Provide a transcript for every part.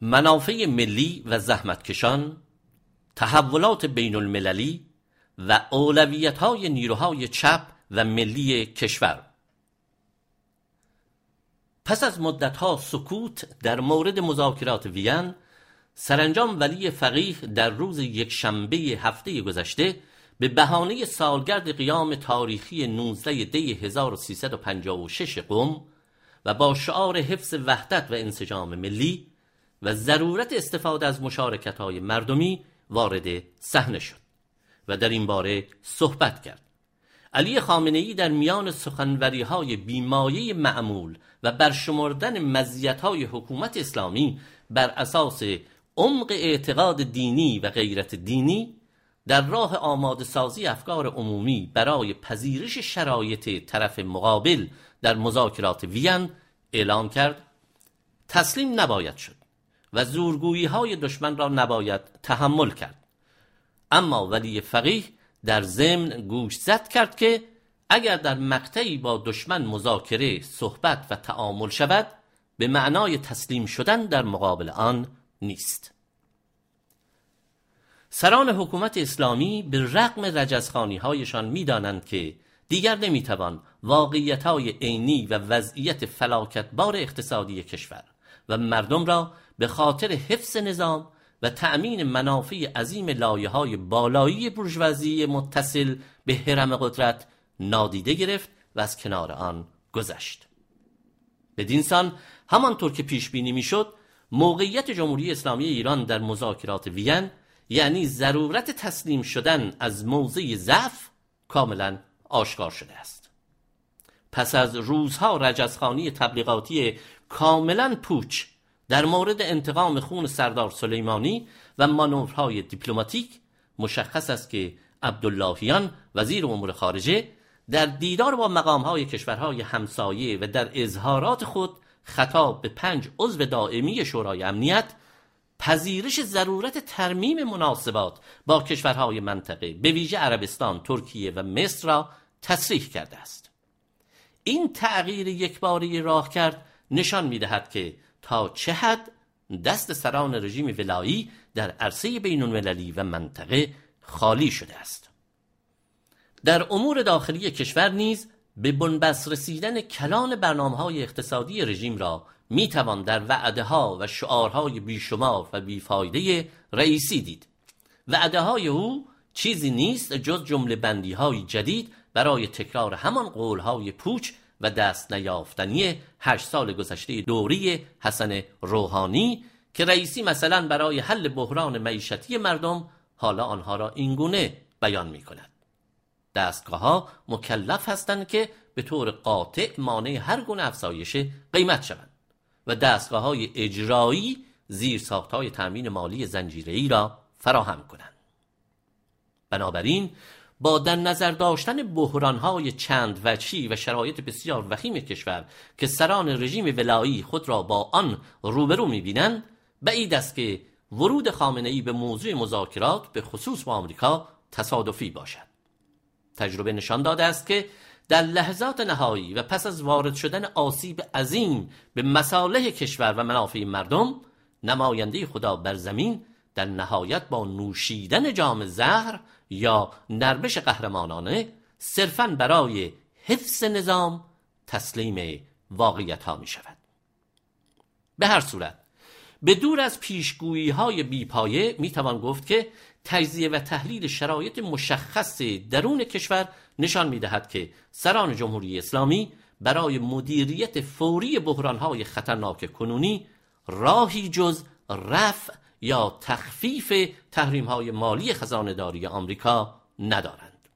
منافع ملی و زحمتکشان تحولات بین المللی و اولویت های نیروهای چپ و ملی کشور. پس از مدتها سکوت در مورد مذاکرات وین سرانجام ولی فقیه در روز یکشنبه هفته گذشته به بهانه سالگرد قیام تاریخی 19 دی 1356 قم و با شعار حفظ وحدت و انسجام ملی و ضرورت استفاده از مشارکت های مردمی وارد صحنه شد و در این باره صحبت کرد. علی خامنه ای در میان سخنوری های بیمایه معمول و برشمردن مزیت های حکومت اسلامی بر اساس عمق اعتقاد دینی و غیرت دینی در راه آماده سازی افکار عمومی برای پذیرش شرایط طرف مقابل در مذاکرات وین اعلام کرد تسلیم نباید شد. و زورگویی های دشمن را نباید تحمل کرد. اما ولی فقیه در ضمن گوش زد کرد که اگر در مقطعی با دشمن مذاکره صحبت و تعامل شود به معنای تسلیم شدن در مقابل آن نیست. سران حکومت اسلامی به رغم رجزخانی هایشان می‌دانند که دیگر نمی‌توان واقعیت های عینی و وضعیت فلاکتبار اقتصادی کشور و مردم را به خاطر حفظ نظام و تأمین منافع عظیم لایه های بالایی برجوازی متصل به حرم قدرت نادیده گرفت و از کنار آن گذشت. بدینسان همانطور که پیش بینی می‌شد موقعیت جمهوری اسلامی ایران در مذاکرات وین یعنی ضرورت تسلیم شدن از موضع ضعف کاملا آشکار شده است. پس از روزها رجزخانی تبلیغاتی کاملا پوچ در مورد انتقام خون سردار سلیمانی و مانورهای دیپلماتیک مشخص است که عبداللهیان وزیر امور خارجه در دیدار با مقامهای کشورهای همسایه و در اظهارات خود خطاب به پنج عضو دائمی شورای امنیت پذیرش ضرورت ترمیم مناسبات با کشورهای منطقه به ویژه عربستان، ترکیه و مصر را تصریح کرده است. این تغییر یکباری راه کرد نشان می‌دهد که تا چه حد دست سران رژیم ولایی در عرصه بین المللی و منطقه خالی شده است. در امور داخلی کشور نیز به بنبست رسیدن کلان برنامه های اقتصادی رژیم را می توان در وعده ها و شعارهای بیشمار و بیفایده رئیسی دید. وعده های او چیزی نیست جز جمله بندی های جدید برای تکرار همان قول های پوچ و دست نیافتنی هشت سال گذشته دوری حسن روحانی که رئیسی مثلا برای حل بحران معیشتی مردم حالا آنها را اینگونه بیان می کند دستگاه ها مکلف هستند که به طور قاطع مانع هر گونه افزایش قیمت شوند و دستگاه های اجرایی زیر ساخت های تأمین مالی زنجیره را فراهم کنند. بنابراین با در نظر داشتن های چند وچی و شرایط بسیار وخیم کشور که سران رژیم ولایی خود را با آن روبرو می‌بینند بعید است که ورود خامنه به موضوع مذاکرات به خصوص با آمریکا تصادفی باشد. تجربه نشان داده است که در لحظات نهایی و پس از وارد شدن آسیب عظیم به مصالح کشور و منافع مردم نماینده خدا بر زمین در نهایت با نوشیدن جام زهر یا نرمش قهرمانانه صرفا برای حفظ نظام تسلیم واقعیت ها می شود به هر صورت به دور از پیشگویی های بیپایه می توان گفت که تجزیه و تحلیل شرایط مشخص درون کشور نشان می دهد که سران جمهوری اسلامی برای مدیریت فوری های خطرناک کنونی راهی جز رفع یا تخفیف تحریم های مالی خزانداری آمریکا ندارند.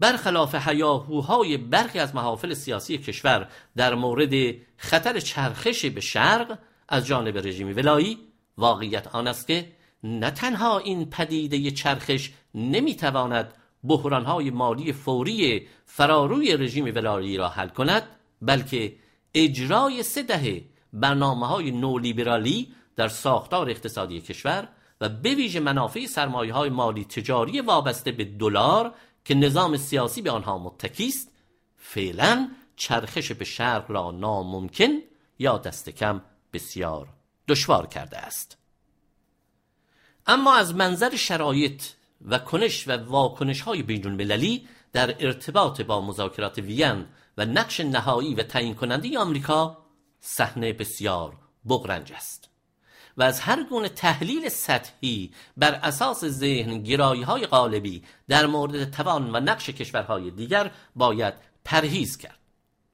برخلاف حیاهوهای برخی از محافل سیاسی کشور در مورد خطر چرخش به شرق از جانب رژیم ولایی واقعیت آن است که نه تنها این پدیده چرخش نمی‌تواند بحرانهای مالی فوری فراروی رژیم ولایی را حل کند بلکه اجرای سه دهه برنامه های نولیبرالی در ساختار اقتصادی کشور و به ویژه منافع سرمایه های مالی تجاری وابسته به دلار که نظام سیاسی به آنها متکی است فعلا چرخش به شرق را ناممکن یا دست کم بسیار دشوار کرده است. اما از منظر شرایط و کنش و واکنش های بین المللی در ارتباط با مذاکرات وین و نقش نهایی و تعیین کننده آمریکا صحنه بسیار بغرنج است و از هر گونه تحلیل سطحی بر اساس ذهن گرایی های غالبی در مورد توان و نقش کشورهای دیگر باید پرهیز کرد.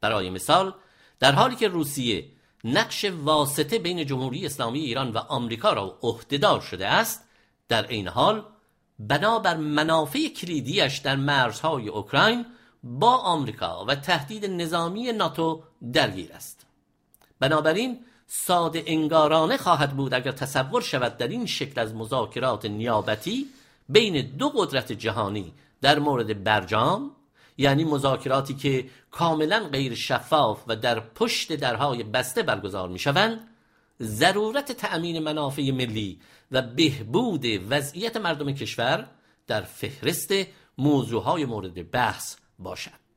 برای مثال در حالی که روسیه نقش واسطه بین جمهوری اسلامی ایران و آمریکا را عهدهدار شده است در این حال بنابر منافع کلیدیش در مرزهای اوکراین با آمریکا و تهدید نظامی ناتو درگیر است. بنابراین ساده انگارانه خواهد بود اگر تصور شود در این شکل از مذاکرات نیابتی بین دو قدرت جهانی در مورد برجام یعنی مذاکراتی که کاملا غیر شفاف و در پشت درهای بسته برگزار می شوند ضرورت تأمین منافع ملی و بهبود وضعیت مردم کشور در فهرست موضوعهای مورد بحث باشد.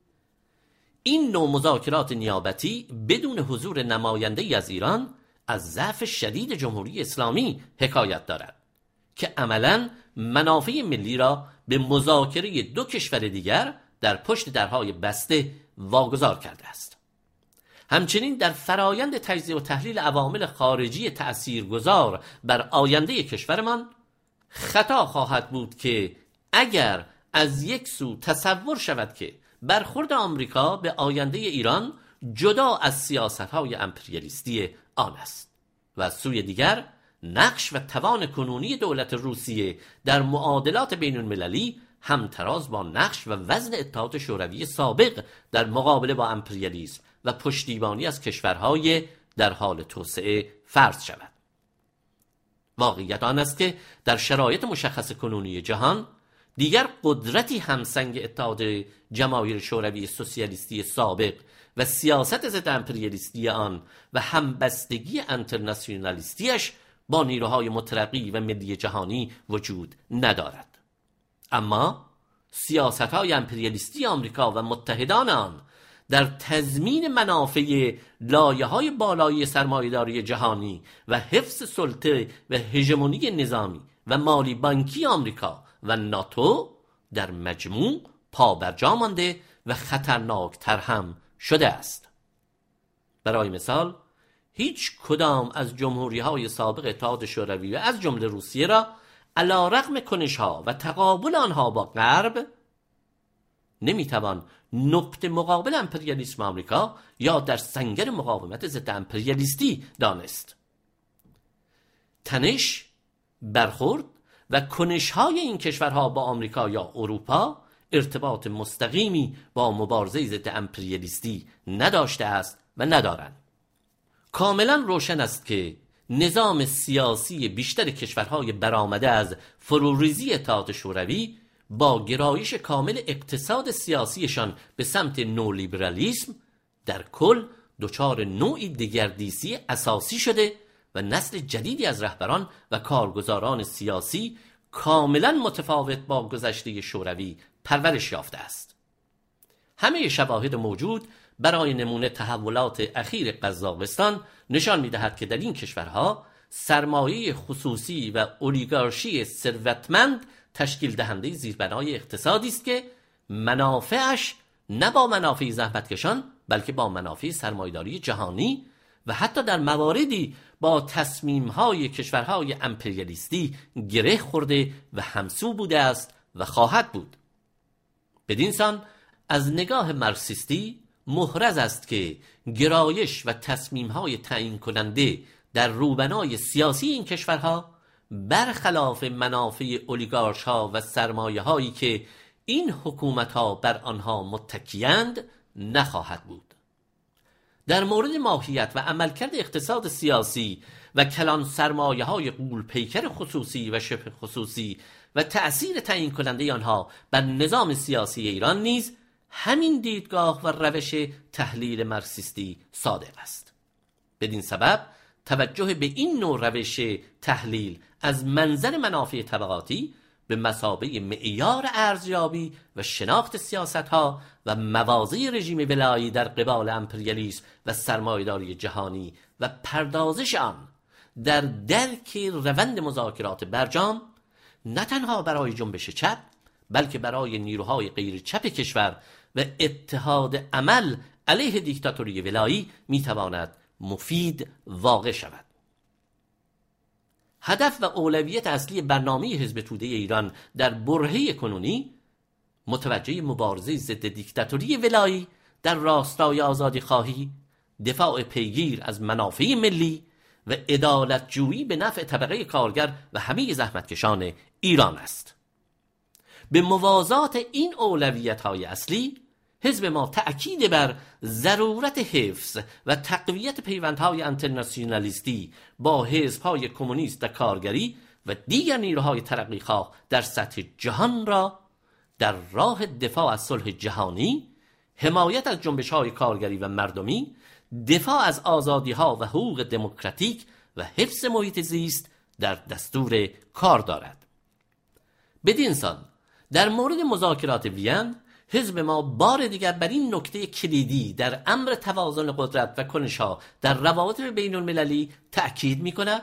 این نوع مذاکرات نیابتی بدون حضور نماینده ای از ایران از ضعف شدید جمهوری اسلامی حکایت دارد که عملا منافع ملی را به مذاکره دو کشور دیگر در پشت درهای بسته واگذار کرده است. همچنین در فرایند تجزیه و تحلیل عوامل خارجی تأثیرگذار بر آینده کشورمان خطا خواهد بود که اگر از یک سو تصور شود که برخورد آمریکا به آینده ایران جدا از سیاست های امپریالیستی آن است و از سوی دیگر نقش و توان کنونی دولت روسیه در معادلات بین المللی همتراز با نقش و وزن اتحاد شوروی سابق در مقابله با امپریالیسم و پشتیبانی از کشورهای در حال توسعه فرض شود. واقعیت آن است که در شرایط مشخص کنونی جهان دیگر قدرتی همسنگ اتحاد جماهیر شوروی سوسیالیستی سابق و سیاست ضد امپریالیستی آن و همبستگی انترناسیونالیستیش با نیروهای مترقی و ملی جهانی وجود ندارد. اما سیاست های امپریالیستی آمریکا و متحدان آن در تضمین منافع لایه های بالایی سرمایهداری جهانی و حفظ سلطه و هژمونی نظامی و مالی بانکی آمریکا و ناتو در مجموع پابرجا مانده و خطرناکتر هم شده است. برای مثال هیچ کدام از جمهوری های سابق اتحاد شوروی و از جمله روسیه را علا رقم کنش ها و تقابل آنها با غرب نمی‌توان نقطه مقابل امپریالیسم آمریکا یا در سنگر مقاومت ضد امپریالیستی دانست. تنش برخورد و کنش های این کشورها با آمریکا یا اروپا ارتباط مستقیمی با مبارزه ضد امپریالیستی نداشته است و ندارند. کاملا روشن است که نظام سیاسی بیشتر کشورهای برآمده از فروریزی اتحاد شوروی با گرایش کامل اقتصاد سیاسیشان به سمت نولیبرالیسم در کل دچار نوعی دگردیسی اساسی شده و نسل جدیدی از رهبران و کارگزاران سیاسی کاملا متفاوت با گذشته شوروی پرورش یافته است. همه شواهد موجود برای نمونه تحولات اخیر قزاقستان نشان می‌دهد که در این کشورها سرمایه خصوصی و اولیگارشی ثروتمند تشکیل دهنده زیربنای اقتصادی است که منافعش نه با منافع زحمتکشان بلکه با منافع سرمایداری جهانی و حتی در مواردی با تصمیم های کشورهای امپریالیستی گره خورده و همسو بوده است و خواهد بود. بدین سان از نگاه مارکسیستی محرز است که گرایش و تصمیم های تعیین کننده در روبنای سیاسی این کشورها برخلاف منافع اولیگارش ها و سرمایه هایی که این حکومت ها بر آنها متکیند نخواهد بود. در مورد ماهیت و عملکرد اقتصاد سیاسی و کلان سرمایه های قول پیکر خصوصی و شبه خصوصی و تأثیر تعیین کننده آنها بر نظام سیاسی ایران نیز همین دیدگاه و روش تحلیل مارکسیستی صادق است. بدین سبب توجه به این نوع روش تحلیل از منظر منافع طبقاتی به مسابه معیار ارزیابی و شناخت سیاست ها و موازی رژیم ولایی در قبال امپریالیسم و سرمایداری جهانی و پردازش آن در درک روند مذاکرات برجام نه تنها برای جنبش چپ بلکه برای نیروهای غیر چپ کشور و اتحاد عمل علیه دیکتاتوری ولایی می‌تواند مفید واقع شود. هدف و اولویت اصلی برنامه حزب توده ایران در برهه کنونی متوجه مبارزه ضد دیکتاتوری ولایی در راستای آزادی خواهی دفاع پیگیر از منافع ملی و ادالت جویی به نفع طبقه کارگر و همه زحمتکشان ایران است. به موازات این اولویت های اصلی حزب ما تأکید بر ضرورت حفظ و تقویت پیوندهای انترناسیونالیستی با حزبهای کمونیست و کارگری و دیگر نیروهای ترقیخواه در سطح جهان را در راه دفاع از صلح جهانی حمایت از جنبش های کارگری و مردمی دفاع از آزادی ها و حقوق دموکراتیک و حفظ محیط زیست در دستور کار دارد. بدین سان در مورد مذاکرات وین حزب ما بار دیگر بر این نکته کلیدی در امر توازن قدرت و کنشها در روابط بین المللی تأکید می کند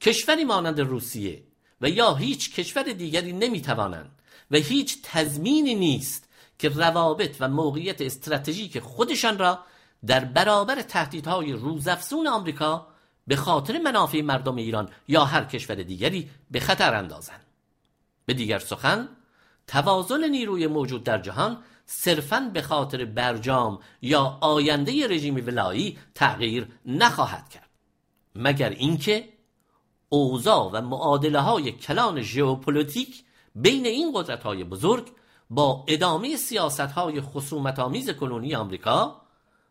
کشوری مانند روسیه و یا هیچ کشور دیگری نمی توانند و هیچ تضمینی نیست که روابط و موقعیت استراتژیک خودشان را در برابر تهدیدهای روزافزون آمریکا به خاطر منافع مردم ایران یا هر کشور دیگری به خطر اندازند. به دیگر سخن توازن نیروی موجود در جهان صرفا به خاطر برجام یا آینده رژیم ولایی تغییر نخواهد کرد. مگر اینکه اوضاع و معادله های کلان ژئوپلیتیک بین این قدرت های بزرگ با ادامه سیاست های خصومت آمیز کلونی آمریکا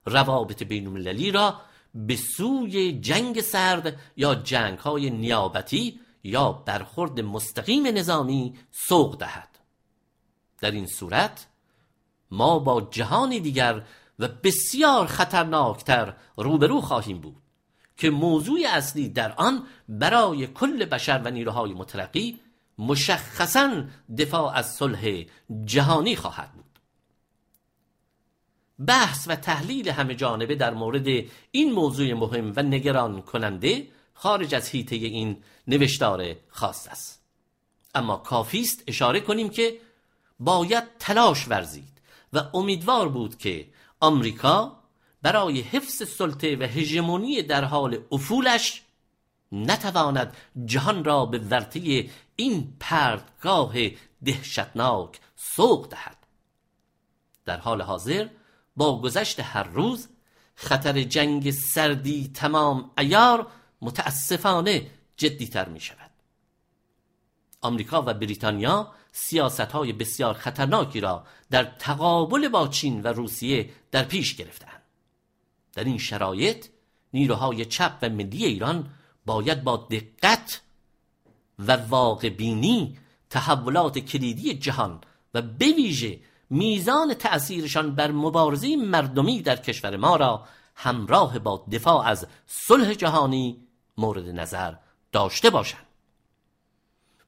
روابط بین المللی را به سوی جنگ سرد یا جنگ های نیابتی یا برخورد مستقیم نظامی سوق دهد. در این صورت ما با جهانی دیگر و بسیار خطرناکتر روبرو خواهیم بود که موضوع اصلی در آن برای کل بشر و نیروهای مترقی مشخصا دفاع از صلح جهانی خواهد بود. بحث و تحلیل همه جانبه در مورد این موضوع مهم و نگران کننده خارج از حیطه این نوشتار خاص است. اما کافی است اشاره کنیم که باید تلاش ورزید و امیدوار بود که آمریکا برای حفظ سلطه و هژمونی در حال افولش نتواند جهان را به ورطه این پردگاه دهشتناک سوق دهد. در حال حاضر با گذشت هر روز خطر جنگ سردی تمام ایار متاسفانه جدیتر می شود آمریکا و بریتانیا سیاست های بسیار خطرناکی را در تقابل با چین و روسیه در پیش گرفتند در این شرایط نیروهای چپ و ملی ایران باید با دقت و واقع بینی تحولات کلیدی جهان و بویژه میزان تأثیرشان بر مبارزه مردمی در کشور ما را همراه با دفاع از صلح جهانی مورد نظر داشته باشند.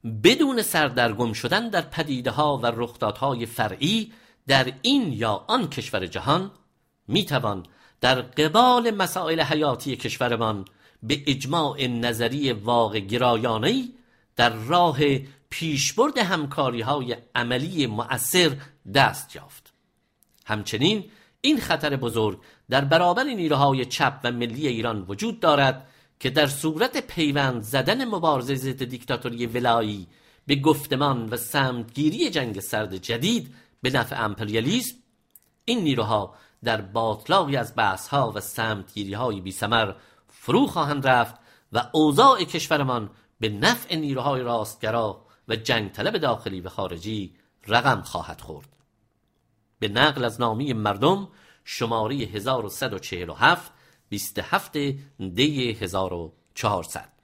بدون سردرگم شدن در پدیده ها و رخدادهای فرعی در این یا آن کشور جهان می‌توان در قبال مسائل حیاتی کشورمان به اجماع نظری واقع گرایانهی در راه پیشبرد همکاری های عملی مؤثر دست یافت. همچنین این خطر بزرگ در برابر نیروهای چپ و ملی ایران وجود دارد که در صورت پیوند زدن مبارزه ضد دیکتاتوری ولایی به گفتمان و سمتگیری جنگ سرد جدید به نفع امپریالیسم این نیروها در باطلاقی از بحثها و سمتگیری های بی سمر فرو خواهند رفت و اوضاع کشورمان به نفع نیروهای راستگرا و جنگ طلب داخلی و خارجی رقم خواهد خورد. به نقل از نامی مردم شماره 1147 27 دی 1400